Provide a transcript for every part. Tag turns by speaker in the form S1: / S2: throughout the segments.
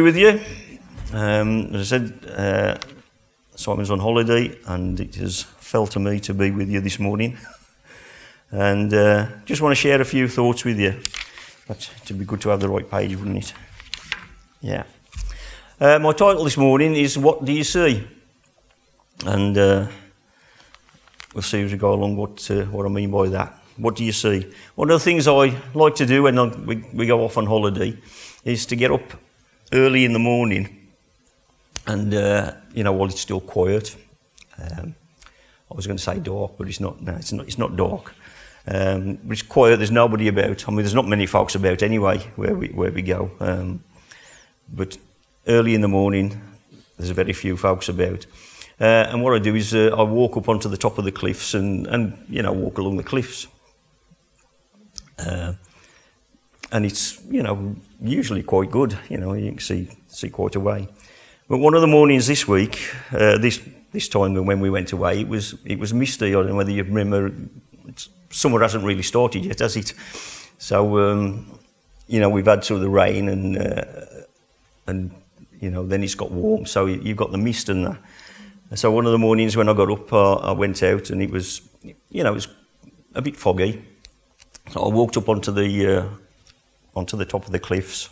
S1: with you. Um, as I said, uh, Simon's on holiday, and it has fell to me to be with you this morning. and uh, just want to share a few thoughts with you. But it'd be good to have the right page, wouldn't it? Yeah. Uh, my title this morning is "What Do You See?" and uh, we'll see as we go along what uh, what I mean by that. What do you see? One of the things I like to do when I, we, we go off on holiday is to get up early in the morning, and uh, you know, while it's still quiet. Um, I was going to say dark, but it's not. No, it's not. It's not dark. Um, but it's quiet. There's nobody about. I mean, there's not many folks about anyway where we where we go. Um, but early in the morning, there's very few folks about. Uh, and what I do is uh, I walk up onto the top of the cliffs and, and you know walk along the cliffs. Uh, and it's you know usually quite good. You know, you can see see quite way. But one of the mornings this week, uh, this this time when we went away, it was it was misty. I don't know whether you remember. Summer hasn't really started yet, has it? So um, you know we've had sort of the rain and uh, and you know then it's got warm. So you've got the mist and that. So one of the mornings when I got up, uh, I went out and it was you know it was a bit foggy. So I walked up onto the uh, onto the top of the cliffs.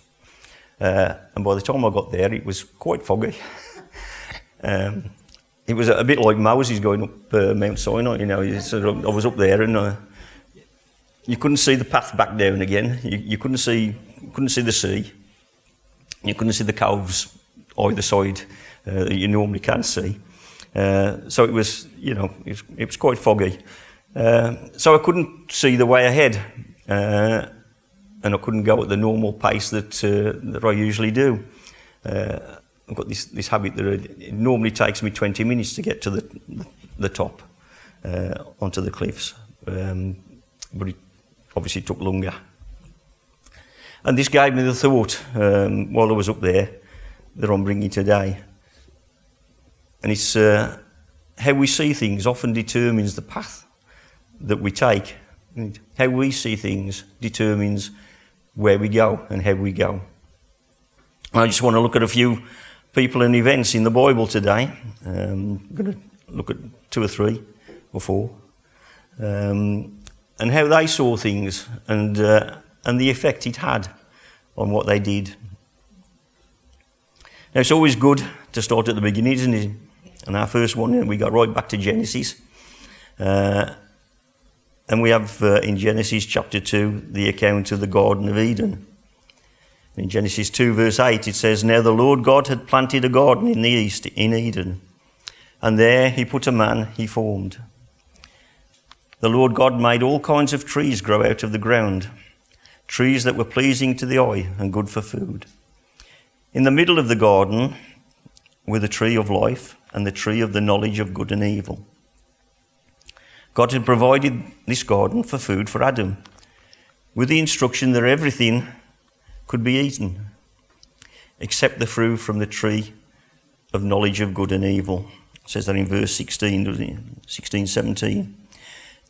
S1: Uh, and by the time I got there, it was quite foggy. um, it was a bit like Moses going up uh, Mount Sinai, you know. Sort of, I was up there and uh, you couldn't see the path back down again. You, you couldn't see couldn't see the sea. You couldn't see the coves either side uh, that you normally can see. Uh, so it was, you know, it was, it was quite foggy. Uh, so I couldn't see the way ahead and I couldn't go at the normal pace that uh, that I usually do. Uh, I've got this, this habit that it normally takes me 20 minutes to get to the the top uh, onto the cliffs, um, but it obviously took longer. And this gave me the thought um, while I was up there that I'm bringing today, and it's uh, how we see things often determines the path that we take. How we see things determines where we go and how we go. I just want to look at a few people and events in the Bible today. Um, I'm going to look at two or three or four. Um, and how they saw things and, uh, and the effect it had on what they did. Now, it's always good to start at the beginning, isn't it? And our first one, we got right back to Genesis. Uh, and we have uh, in Genesis chapter 2 the account of the Garden of Eden. In Genesis 2, verse 8, it says, Now the Lord God had planted a garden in the east, in Eden, and there he put a man he formed. The Lord God made all kinds of trees grow out of the ground, trees that were pleasing to the eye and good for food. In the middle of the garden were the tree of life and the tree of the knowledge of good and evil. God had provided this garden for food for Adam, with the instruction that everything could be eaten, except the fruit from the tree of knowledge of good and evil. It says that in verse 16, doesn't it? 16, 17.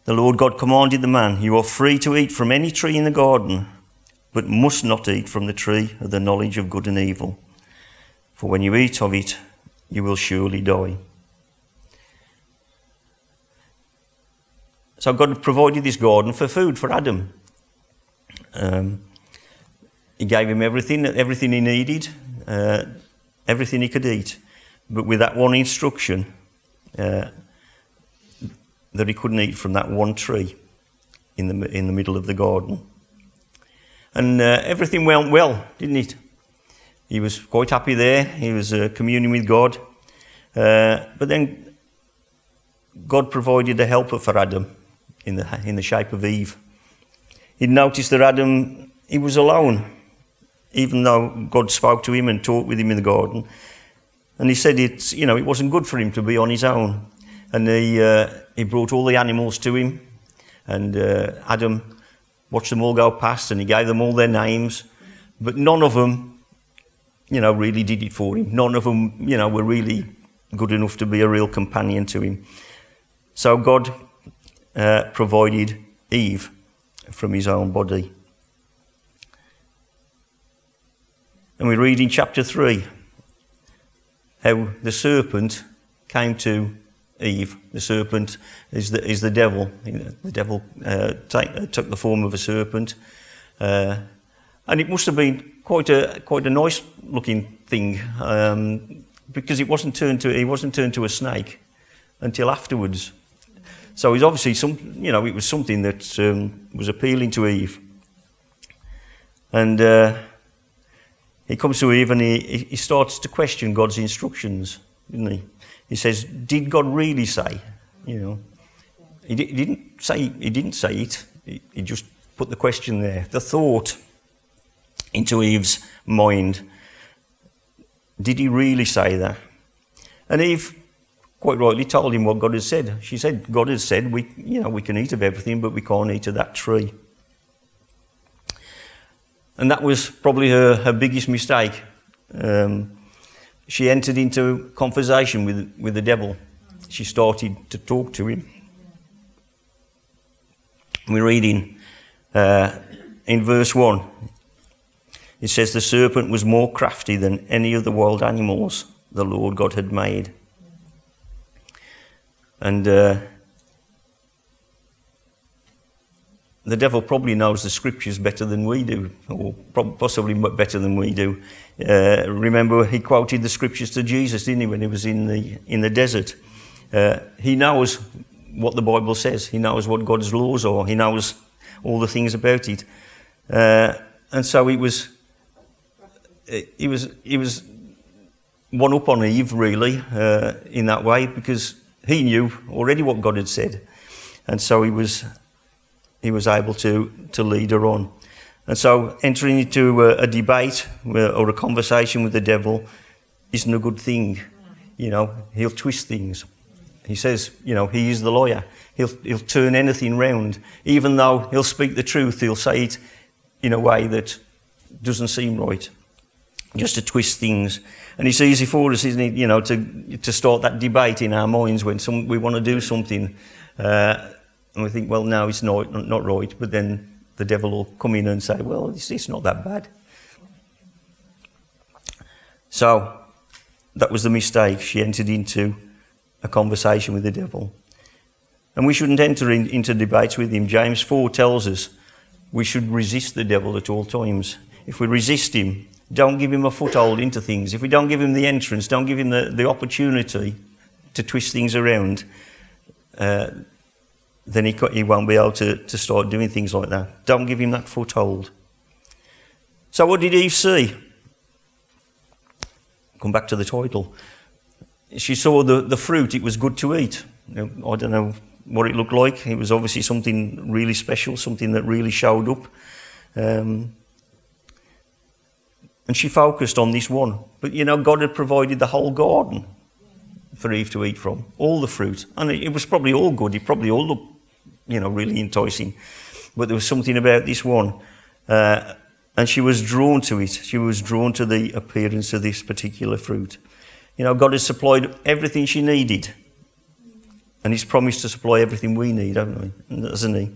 S1: The Lord God commanded the man, You are free to eat from any tree in the garden, but must not eat from the tree of the knowledge of good and evil. For when you eat of it, you will surely die. So God provided this garden for food for Adam. Um, he gave him everything, everything he needed, uh, everything he could eat, but with that one instruction uh, that he couldn't eat from that one tree in the in the middle of the garden. And uh, everything went well, didn't it? He was quite happy there. He was uh, communing with God, uh, but then God provided a helper for Adam in the, in the shape of Eve. He'd noticed that Adam, he was alone, even though God spoke to him and talked with him in the garden. And he said it's, you know, it wasn't good for him to be on his own. And he, uh, he brought all the animals to him. And uh, Adam watched them all go past and he gave them all their names. But none of them, you know, really did it for him. None of them, you know, were really good enough to be a real companion to him. So God uh, provided Eve from his own body. And we read in chapter 3 how the serpent came to Eve. The serpent is the, is the devil. The devil uh, take, uh, took the form of a serpent. Uh, and it must have been quite a, quite a nice looking thing um, because it wasn't turned to, he wasn't turned to a snake until afterwards. So it's obviously some, you know, it was something that um, was appealing to Eve. And uh, he comes to Eve and he, he starts to question God's instructions, didn't he? He says, "Did God really say?" You know, he, di- he didn't say he didn't say it. He, he just put the question there, the thought into Eve's mind. Did he really say that? And Eve quite rightly told him what God had said. She said, God has said, we, you know, we can eat of everything, but we can't eat of that tree. And that was probably her, her biggest mistake. Um, she entered into conversation with, with the devil. She started to talk to him. We're reading uh, in verse 1. It says, The serpent was more crafty than any of the wild animals the Lord God had made. And uh, the devil probably knows the scriptures better than we do, or possibly better than we do. Uh, remember, he quoted the scriptures to Jesus, didn't he, when he was in the, in the desert? Uh, he knows what the Bible says, he knows what God's laws are, he knows all the things about it. Uh, and so he was, he was, he was one up on Eve, really, uh, in that way, because he knew already what God had said. And so he was, he was able to, to lead her on. And so entering into a, a debate uh, or a conversation with the devil isn't a good thing. You know, he'll twist things. He says, you know, he is the lawyer. He'll, he'll turn anything round. Even though he'll speak the truth, he'll say it in a way that doesn't seem right, just to twist things. And it's easy for us, isn't it, you know, to, to start that debate in our minds when some, we want to do something. Uh, and we think, well, no, it's not, not right. But then the devil will come in and say, well, it's, it's not that bad. So that was the mistake. She entered into a conversation with the devil. And we shouldn't enter in, into debates with him. James 4 tells us we should resist the devil at all times. If we resist him, don't give him a foothold into things. If we don't give him the entrance, don't give him the, the opportunity to twist things around, uh, then he, he won't be able to, to start doing things like that. Don't give him that foothold. So, what did Eve see? Come back to the title. She saw the, the fruit, it was good to eat. I don't know what it looked like. It was obviously something really special, something that really showed up. Um, and she focused on this one. But you know, God had provided the whole garden for Eve to eat from, all the fruit. And it was probably all good. It probably all looked, you know, really enticing. But there was something about this one. Uh, and she was drawn to it. She was drawn to the appearance of this particular fruit. You know, God has supplied everything she needed. And He's promised to supply everything we need, haven't we? Doesn't He?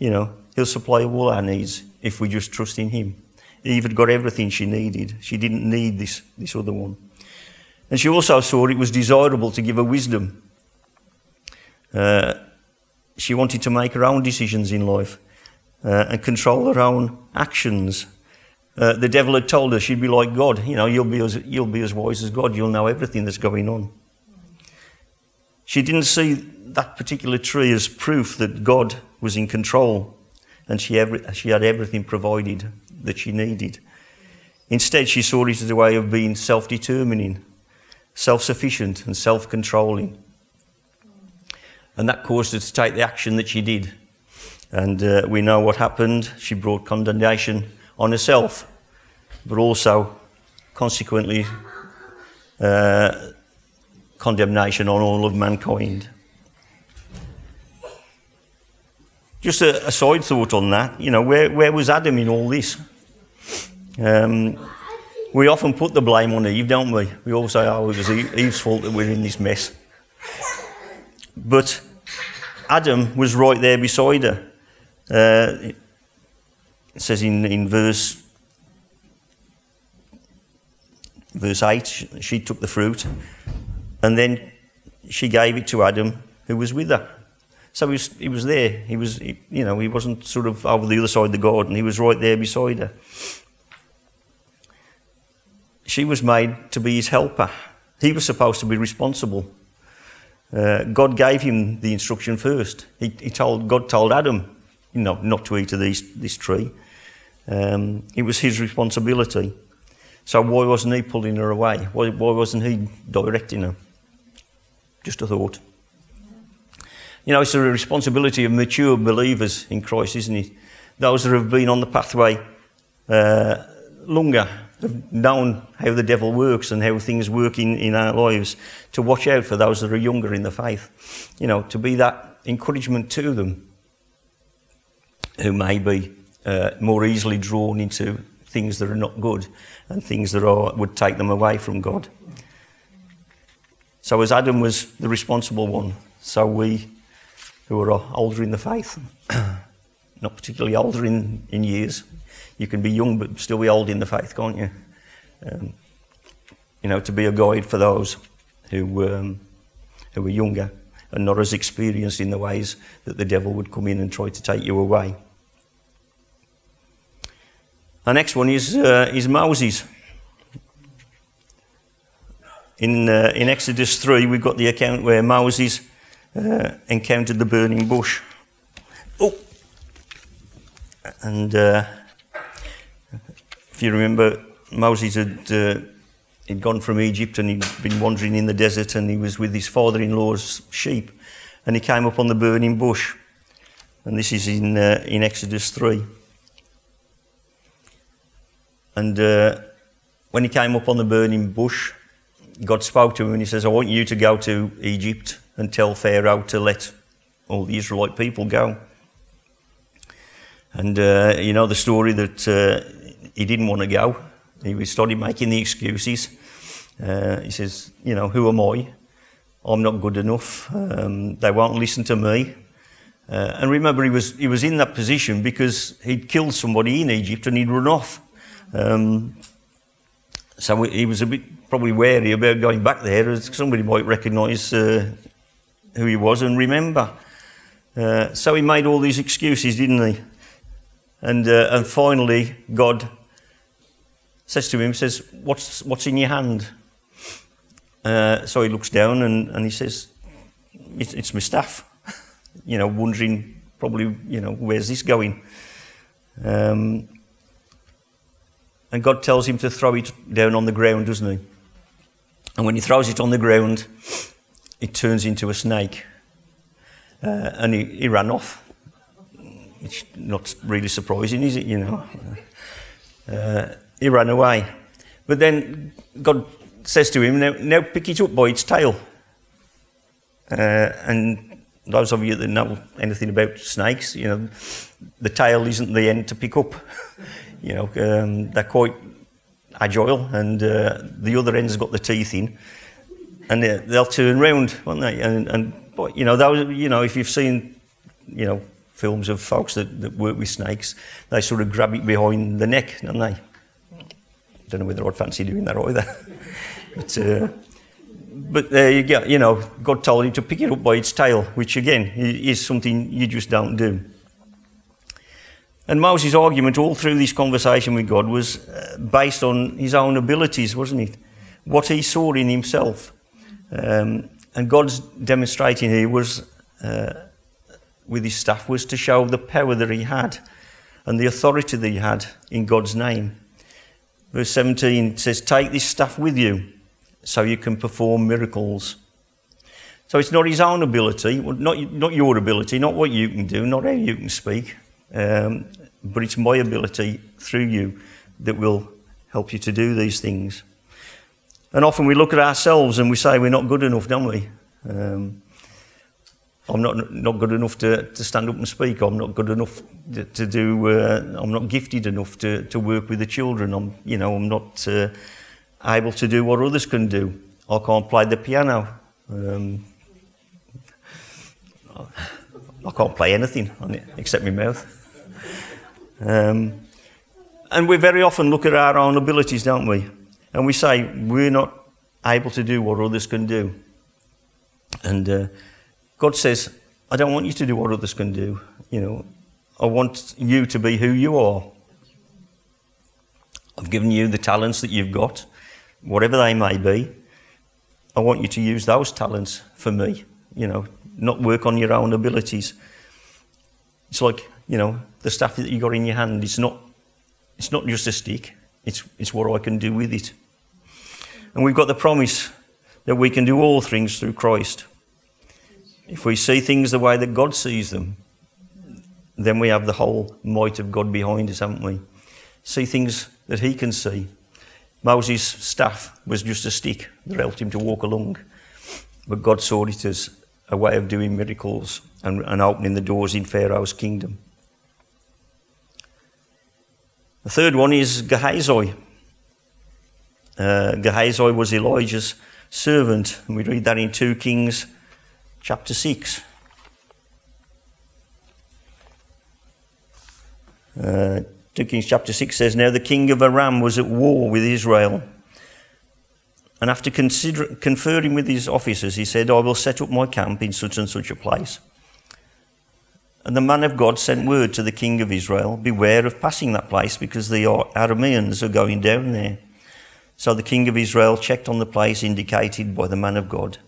S1: You know, He'll supply all our needs if we just trust in Him. Eve had got everything she needed. She didn't need this, this other one. And she also saw it was desirable to give her wisdom. Uh, she wanted to make her own decisions in life uh, and control her own actions. Uh, the devil had told her she'd be like God. You know, you'll be, as, you'll be as wise as God. You'll know everything that's going on. She didn't see that particular tree as proof that God was in control and she, every, she had everything provided that she needed. Instead, she saw it as a way of being self determining, self sufficient, and self controlling. And that caused her to take the action that she did. And uh, we know what happened. She brought condemnation on herself, but also, consequently, uh, condemnation on all of mankind. Just a, a, side thought on that, you know, where, where was Adam in all this? Um, we often put the blame on Eve, don't we? We all say, oh, it was Eve's fault that we're in this mess. But Adam was right there beside her. Uh, it says in, in verse verse 8, she took the fruit and then she gave it to Adam, who was with her. So he was, he was there. He was, you know, he wasn't sort of over the other side of the garden. He was right there beside her. She was made to be his helper. He was supposed to be responsible. Uh, God gave him the instruction first. He, he, told God told Adam, you know, not to eat of these, this tree. Um, it was his responsibility. So why wasn't he pulling her away? Why, why wasn't he directing her? Just a thought. You know, it's a responsibility of mature believers in Christ, isn't it? Those that have been on the pathway uh, longer, have known how the devil works and how things work in, in our lives, to watch out for those that are younger in the faith. You know, to be that encouragement to them who may be uh, more easily drawn into things that are not good and things that are, would take them away from God. So, as Adam was the responsible one, so we who are older in the faith, not particularly older in, in years. You can be young but still be old in the faith, can't you? Um, you know, to be a guide for those who, um, who are younger and not as experienced in the ways that the devil would come in and try to take you away. The next one is, uh, is Moses. In, uh, in Exodus 3, we've got the account where Moses uh, encountered the burning bush. Oh! And uh, if you remember, Moses had uh, he'd gone from Egypt and he'd been wandering in the desert and he was with his father in law's sheep and he came up on the burning bush. And this is in, uh, in Exodus 3. And uh, when he came up on the burning bush, God spoke to him and he says, I want you to go to Egypt and tell Pharaoh to let all the Israelite people go. And uh, you know the story that uh, he didn't want to go. He started making the excuses. Uh, he says, You know, who am I? I'm not good enough. Um, they won't listen to me. Uh, and remember, he was, he was in that position because he'd killed somebody in Egypt and he'd run off. Um, so he was a bit probably wary about going back there, as somebody might recognise uh, who he was and remember. Uh, so he made all these excuses, didn't he? And, uh, and finally, God says to him, says, what's, what's in your hand? Uh, so he looks down and, and he says, it's, it's my staff. you know, wondering probably, you know, where's this going? Um, and God tells him to throw it down on the ground, doesn't he? And when he throws it on the ground, it turns into a snake. Uh, and he, he, ran off. It's not really surprising, is it? You know, uh, he ran away. But then God says to him, "Now, now pick it up by its tail." Uh, and those of you that know anything about snakes, you know, the tail isn't the end to pick up. you know, um, they're quite agile, and uh, the other end's got the teeth in and they'll turn round, won't they? And, and you know, those, you know, if you've seen, you know, films of folks that, that work with snakes, they sort of grab it behind the neck, don't they? Don't know whether I'd fancy doing that either. but, uh, but there you go. You know, God told him to pick it up by its tail, which again is something you just don't do. And Moses' argument all through this conversation with God was uh, based on his own abilities, wasn't it? What he saw in himself. Um, and God's demonstrating here was, uh, with his staff, was to show the power that he had and the authority that he had in God's name. Verse 17 says, Take this staff with you so you can perform miracles. So it's not his own ability, not, not your ability, not what you can do, not how you can speak, um, but it's my ability through you that will help you to do these things. And often we look at ourselves and we say we're not good enough, don't we? Um, I'm not not good enough to, to stand up and speak. I'm not good enough to, to do. Uh, I'm not gifted enough to, to work with the children. I'm you know I'm not uh, able to do what others can do. I can't play the piano. Um, I can't play anything on it except my mouth. Um, and we very often look at our own abilities, don't we? And we say we're not able to do what others can do. And uh, God says, I don't want you to do what others can do. You know, I want you to be who you are. I've given you the talents that you've got, whatever they may be. I want you to use those talents for me, you know, not work on your own abilities. It's like, you know, the stuff that you got in your hand, it's not, it's not just a stick, it's, it's what I can do with it. And we've got the promise that we can do all things through Christ. If we see things the way that God sees them, then we have the whole might of God behind us, haven't we? See things that he can see. Moses' staff was just a stick that helped him to walk along. But God saw it as a way of doing miracles and, and opening the doors in Pharaoh's kingdom. The third one is Gehazi. Uh, Gehazi was Elijah's servant, and we read that in 2 Kings chapter 6. Uh, 2 Kings chapter 6 says, Now the king of Aram was at war with Israel. And after consider- conferring with his officers, he said, I will set up my camp in such and such a place. And the man of God sent word to the king of Israel, Beware of passing that place, because the Arameans are going down there. So the king of Israel checked on the place indicated by the man of God.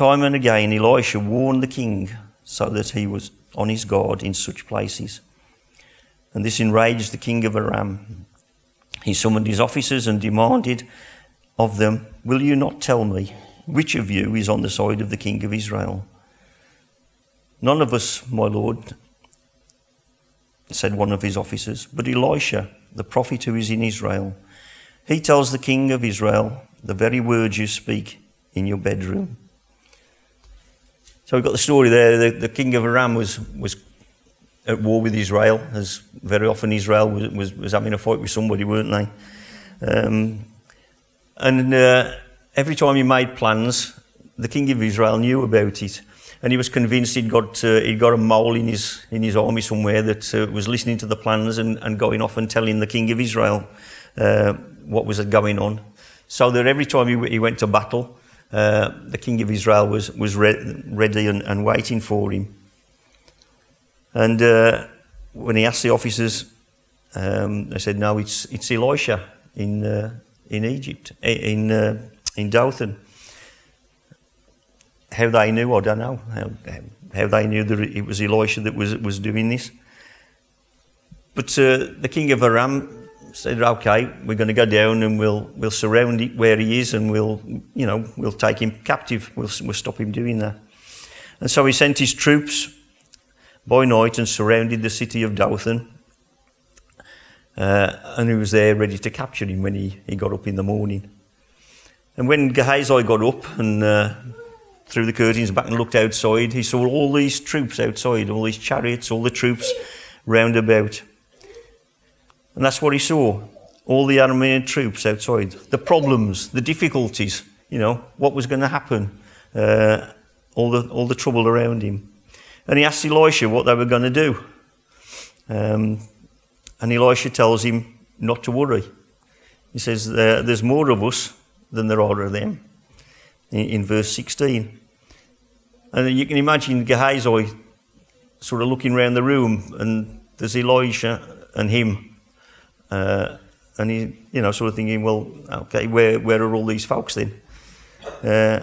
S1: Time and again, Elisha warned the king so that he was on his guard in such places and this enraged the king of Aram. He summoned his officers and demanded of them, Will you not tell me which of you is on the side of the king of Israel? None of us, my lord, said one of his officers, but Elisha, the prophet who is in Israel. He tells the king of Israel the very words you speak in your bedroom. So we've got the story there. The, the king of Aram was, was at war with Israel, as very often Israel was, was, was having a fight with somebody, weren't they? Um, and uh, every time he made plans, the king of Israel knew about it. And he was convinced he'd got, uh, he'd got a mole in his, in his army somewhere that uh, was listening to the plans and, and going off and telling the king of Israel uh, what was going on. So that every time he, he went to battle, uh, the king of Israel was, was re- ready and, and waiting for him. And uh, when he asked the officers, um, they said, "No, it's it's Elisha in uh, in Egypt, in uh, in Dothan." How they knew, I don't know. How, how they knew that it was Elisha that was was doing this. But uh, the king of Aram said, "Okay, we're going to go down and we'll we'll surround it where he is, and we'll you know we'll take him captive. We'll we'll stop him doing that." And so he sent his troops by night and surrounded the city of Dothan. Uh, and he was there ready to capture him when he, he got up in the morning. And when Gehazi got up and uh, threw the curtains back and looked outside, he saw all these troops outside, all these chariots, all the troops round about. And that's what he saw all the Aramean troops outside, the problems, the difficulties, you know, what was going to happen, uh, all, the, all the trouble around him. And he asked Elisha what they were going to do. Um, and Elisha tells him not to worry. He says, There's more of us than there are of them, in, in verse 16. And you can imagine Gehazi sort of looking around the room, and there's Elisha and him. Uh, and he, you know, sort of thinking, well, okay, where, where are all these folks then? Uh,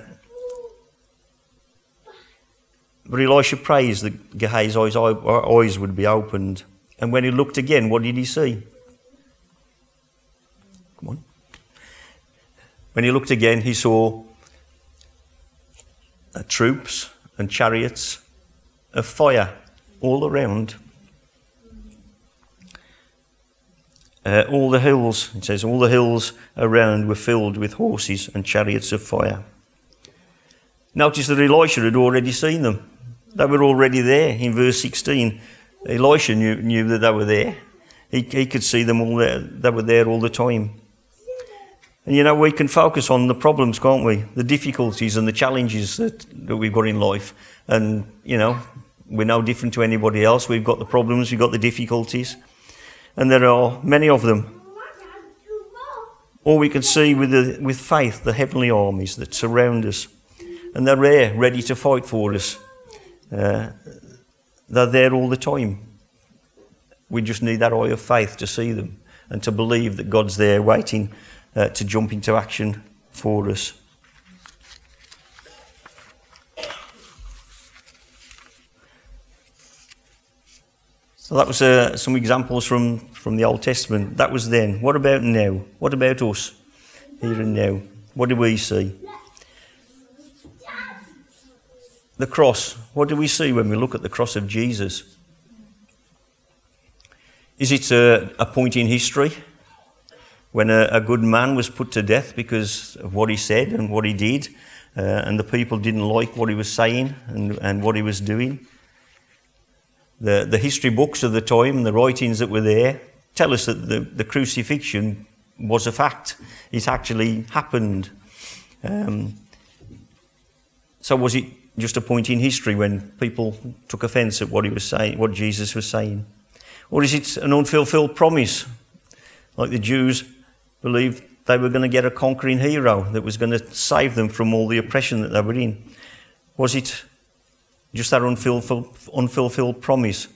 S1: but Elisha prays that Gehazi's eyes would be opened. And when he looked again, what did he see? Come on. When he looked again, he saw uh, troops and chariots of fire all around. Uh, all the hills, it says, all the hills around were filled with horses and chariots of fire. Notice that Elisha had already seen them. They were already there in verse 16. Elisha knew, knew that they were there. He, he could see them all there. They were there all the time. And you know, we can focus on the problems, can't we? The difficulties and the challenges that, that we've got in life. And, you know, we're no different to anybody else. We've got the problems, we've got the difficulties. And there are many of them. Or we can see with, the, with faith the heavenly armies that surround us. And they're there, ready to fight for us. Uh, they're there all the time. We just need that eye of faith to see them and to believe that God's there waiting uh, to jump into action for us. So that was uh, some examples from, from the Old Testament. That was then. What about now? What about us here and now? What do we see? The cross. What do we see when we look at the cross of Jesus? Is it a, a point in history when a, a, good man was put to death because of what he said and what he did, uh, and the people didn't like what he was saying and, and what he was doing? The, the history books of the time, the writings that were there, tell us that the, the crucifixion was a fact. It actually happened. Um, so was it just a point in history when people took offence at what he was saying, what Jesus was saying? Or is it an unfulfilled promise? Like the Jews believed they were going to get a conquering hero that was going to save them from all the oppression that they were in. Was it just that unfulfilled, unfulfilled promise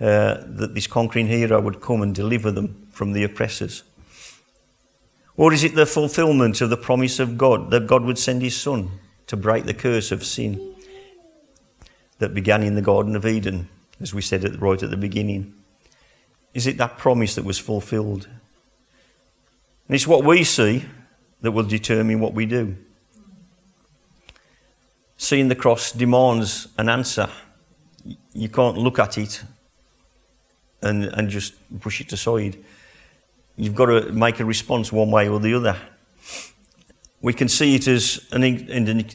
S1: uh, that this conquering hero would come and deliver them from the oppressors? Or is it the fulfillment of the promise of God that God would send his son to break the curse of sin that began in the Garden of Eden, as we said at, right at the beginning? Is it that promise that was fulfilled? And it's what we see that will determine what we do. Seeing the cross demands an answer. You can't look at it and, and just push it aside. You've got to make a response one way or the other. We can see it as an, an,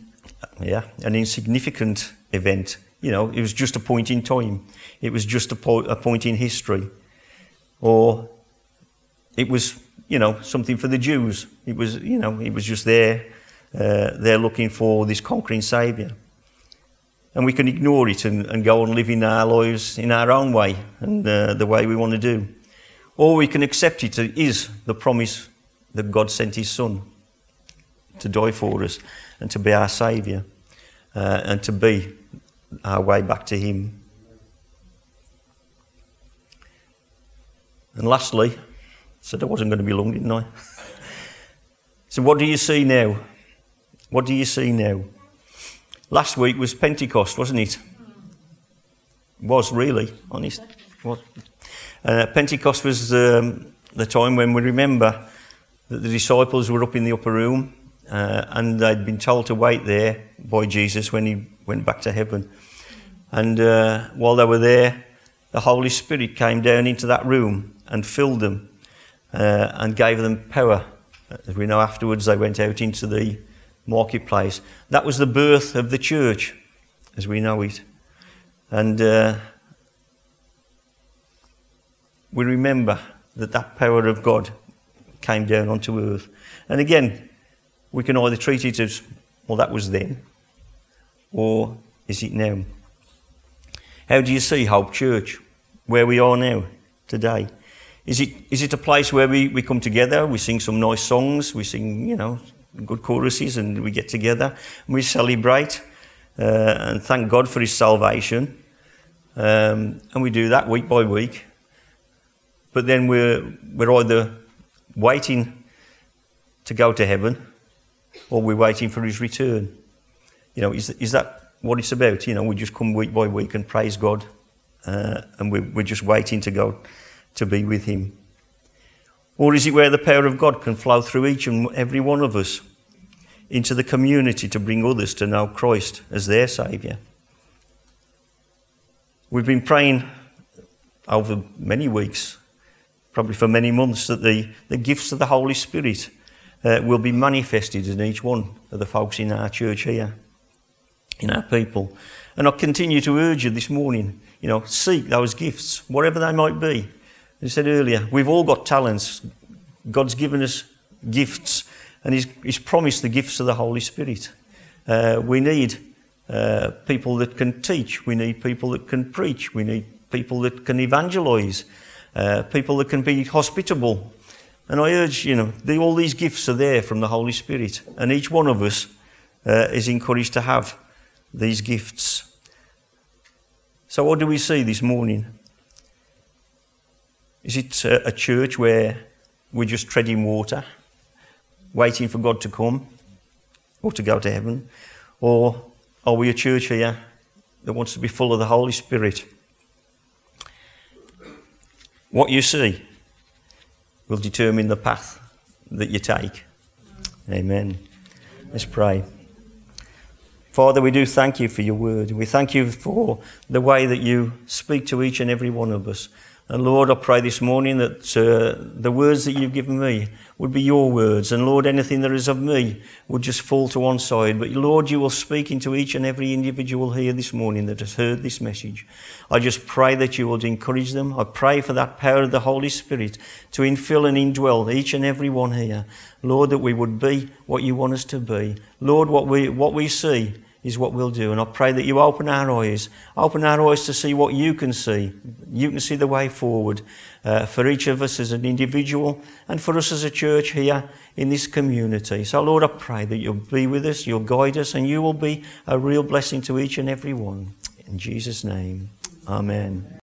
S1: yeah, an insignificant event. You know, it was just a point in time. It was just a, po- a point in history. Or it was, you know, something for the Jews. It was, you know, it was just there uh, they're looking for this conquering Saviour. And we can ignore it and, and, go on living our lives in our own way and uh, the way we want to do. Or we can accept it is the promise that God sent His Son to die for us and to be our Saviour uh, and to be our way back to Him. And lastly, I said I wasn't going to be long, didn't I? so, what do you see now? What do you see now? Last week was Pentecost, wasn't it? Was really, honest. Uh, Pentecost was um, the time when we remember that the disciples were up in the upper room uh, and they'd been told to wait there by Jesus when he went back to heaven. And uh, while they were there, the Holy Spirit came down into that room and filled them uh, and gave them power. As we know afterwards, they went out into the marketplace. That was the birth of the church as we know it. And uh, we remember that that power of God came down onto earth. And again, we can either treat it as, well, that was then, or is it now? How do you see Hope Church, where we are now, today? Is it, is it a place where we, we come together, we sing some nice songs, we sing, you know, good choruses and we get together and we celebrate uh, and thank God for His salvation. Um, and we do that week by week. But then we're, we're either waiting to go to heaven or we're waiting for His return. You know, is, is that what it's about? You know, we just come week by week and praise God uh, and we're, we're just waiting to go to be with Him. Or is it where the power of God can flow through each and every one of us into the community to bring others to know Christ as their Saviour? We've been praying over many weeks, probably for many months, that the, the gifts of the Holy Spirit uh, will be manifested in each one of the folks in our church here, in our people. And I continue to urge you this morning, you know, seek those gifts, whatever they might be. I said earlier, we've all got talents. God's given us gifts, and He's, he's promised the gifts of the Holy Spirit. Uh, we need uh, people that can teach. We need people that can preach. We need people that can evangelize. Uh, people that can be hospitable. And I urge, you know, the, all these gifts are there from the Holy Spirit, and each one of us uh, is encouraged to have these gifts. So, what do we see this morning? Is it a, a church where we're just treading water, waiting for God to come or to go to heaven? Or are we a church here that wants to be full of the Holy Spirit? What you see will determine the path that you take. Amen. Let's pray. Father, we do thank you for your word. We thank you for the way that you speak to each and every one of us. And Lord, I pray this morning that uh, the words that you've given me would be your words. And Lord, anything that is of me would just fall to one side. But Lord, you will speak into each and every individual here this morning that has heard this message. I just pray that you would encourage them. I pray for that power of the Holy Spirit to infill and indwell each and every one here. Lord, that we would be what you want us to be. Lord, what we, what we see is what we'll do. And I pray that you open our eyes, open our eyes to see what you can see. You can see the way forward uh, for each of us as an individual and for us as a church here in this community. So, Lord, I pray that you'll be with us, you'll guide us, and you will be a real blessing to each and every one. In Jesus' name, Amen.